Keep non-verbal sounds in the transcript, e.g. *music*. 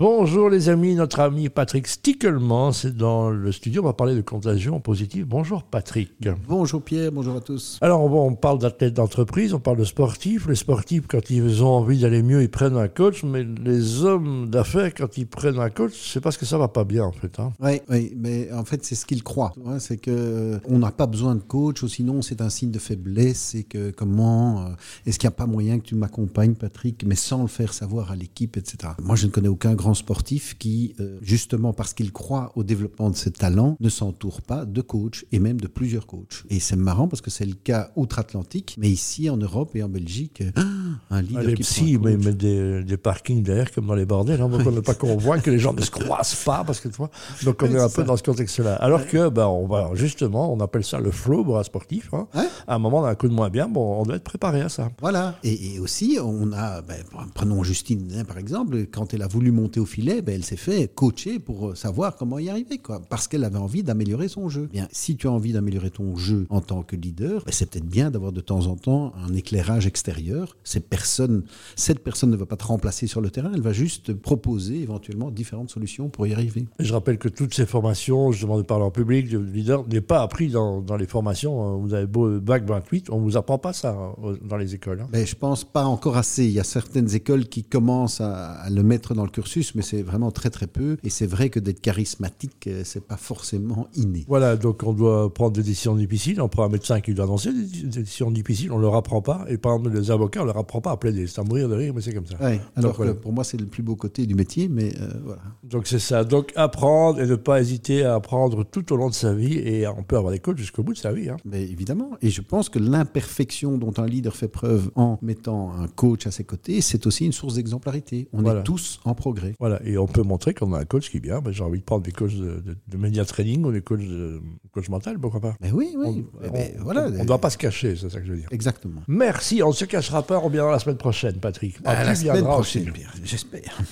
Bonjour les amis, notre ami Patrick Stickelman, c'est dans le studio, on va parler de contagion positive. Bonjour Patrick. Bonjour Pierre, bonjour à tous. Alors bon, on parle d'athlètes d'entreprise, on parle de sportifs. Les sportifs, quand ils ont envie d'aller mieux, ils prennent un coach, mais les hommes d'affaires, quand ils prennent un coach, c'est parce que ça va pas bien en fait. Hein. Oui, oui, mais en fait c'est ce qu'ils croient. c'est que euh, on n'a pas besoin de coach, ou sinon c'est un signe de faiblesse. C'est que comment euh, est-ce qu'il n'y a pas moyen que tu m'accompagnes, Patrick, mais sans le faire savoir à l'équipe, etc. Moi, je ne connais aucun grand sportif qui, euh, justement parce qu'il croit au développement de ses talents, ne s'entoure pas de coachs et même de plusieurs coachs. Et c'est marrant parce que c'est le cas outre-Atlantique, mais ici en Europe et en Belgique, ah, *gasps* un leader ah, les psy, mais, mais des, des, parkings derrière comme dans les bordels. Hein, donc on ne pas qu'on voit que les gens ne se croisent pas parce que tu vois. Donc on est un peu dans ce contexte-là. Alors que, ben, on justement, on appelle ça le flow bras sportif. Hein. À un moment, on a un coup de moins bien, bon, on doit être préparé à ça. Voilà. Et, aussi, on a, ben, prenons Justine par exemple, quand elle a voulu monter au filet, ben, elle s'est fait coacher pour savoir comment y arriver, quoi, parce qu'elle avait envie d'améliorer son jeu. Bien, si tu as envie d'améliorer ton jeu en tant que leader, ben, c'est peut-être bien d'avoir de temps en temps un éclairage extérieur. Cette personne, cette personne ne va pas te remplacer sur le terrain, elle va juste proposer éventuellement différentes solutions pour y arriver. Je rappelle que toutes ces formations, justement de parler en public, de leader, n'est pas appris dans, dans, les formations. Hein. Vous avez beau bac 28, on vous apprend pas ça hein, dans les écoles. Hein. Ben, je pense pas encore assez. Il y a certaines écoles qui commencent à, à le mettre dans le cursus, mais c'est vraiment très très peu. Et c'est vrai que d'être charismatique, euh, c'est pas forcément inné. Voilà, donc on doit prendre des décisions difficiles. On prend un médecin qui doit annoncer des décisions difficiles, on ne leur apprend pas. Et par exemple, les avocats, on leur apprend pas à plaider. C'est à mourir de rire, mais c'est comme ça. Ouais, alors que pour moi, c'est le plus beau côté du métier, mais euh, voilà. Donc c'est ça. Donc apprendre et ne pas hésiter à apprendre tout au long de sa vie. Et on peut avoir des coachs jusqu'au bout de sa vie. Hein. Mais évidemment. Et je pense que l'imperfection dont un leader fait preuve en mettant un coach à ses côtés, c'est aussi une source d'exemplarité. On est tous en progrès. Voilà. Et on peut montrer qu'on a un coach qui est bien. Ben, j'ai envie de prendre des coachs de, de, média training ou des coachs, de, coach mental, pourquoi pas Mais oui, oui. On, voilà, on ne doit pas se cacher, c'est ça que je veux dire. Exactement. Merci. On ne se cachera pas. On reviendra la semaine prochaine, Patrick. À la semaine prochaine, j'espère.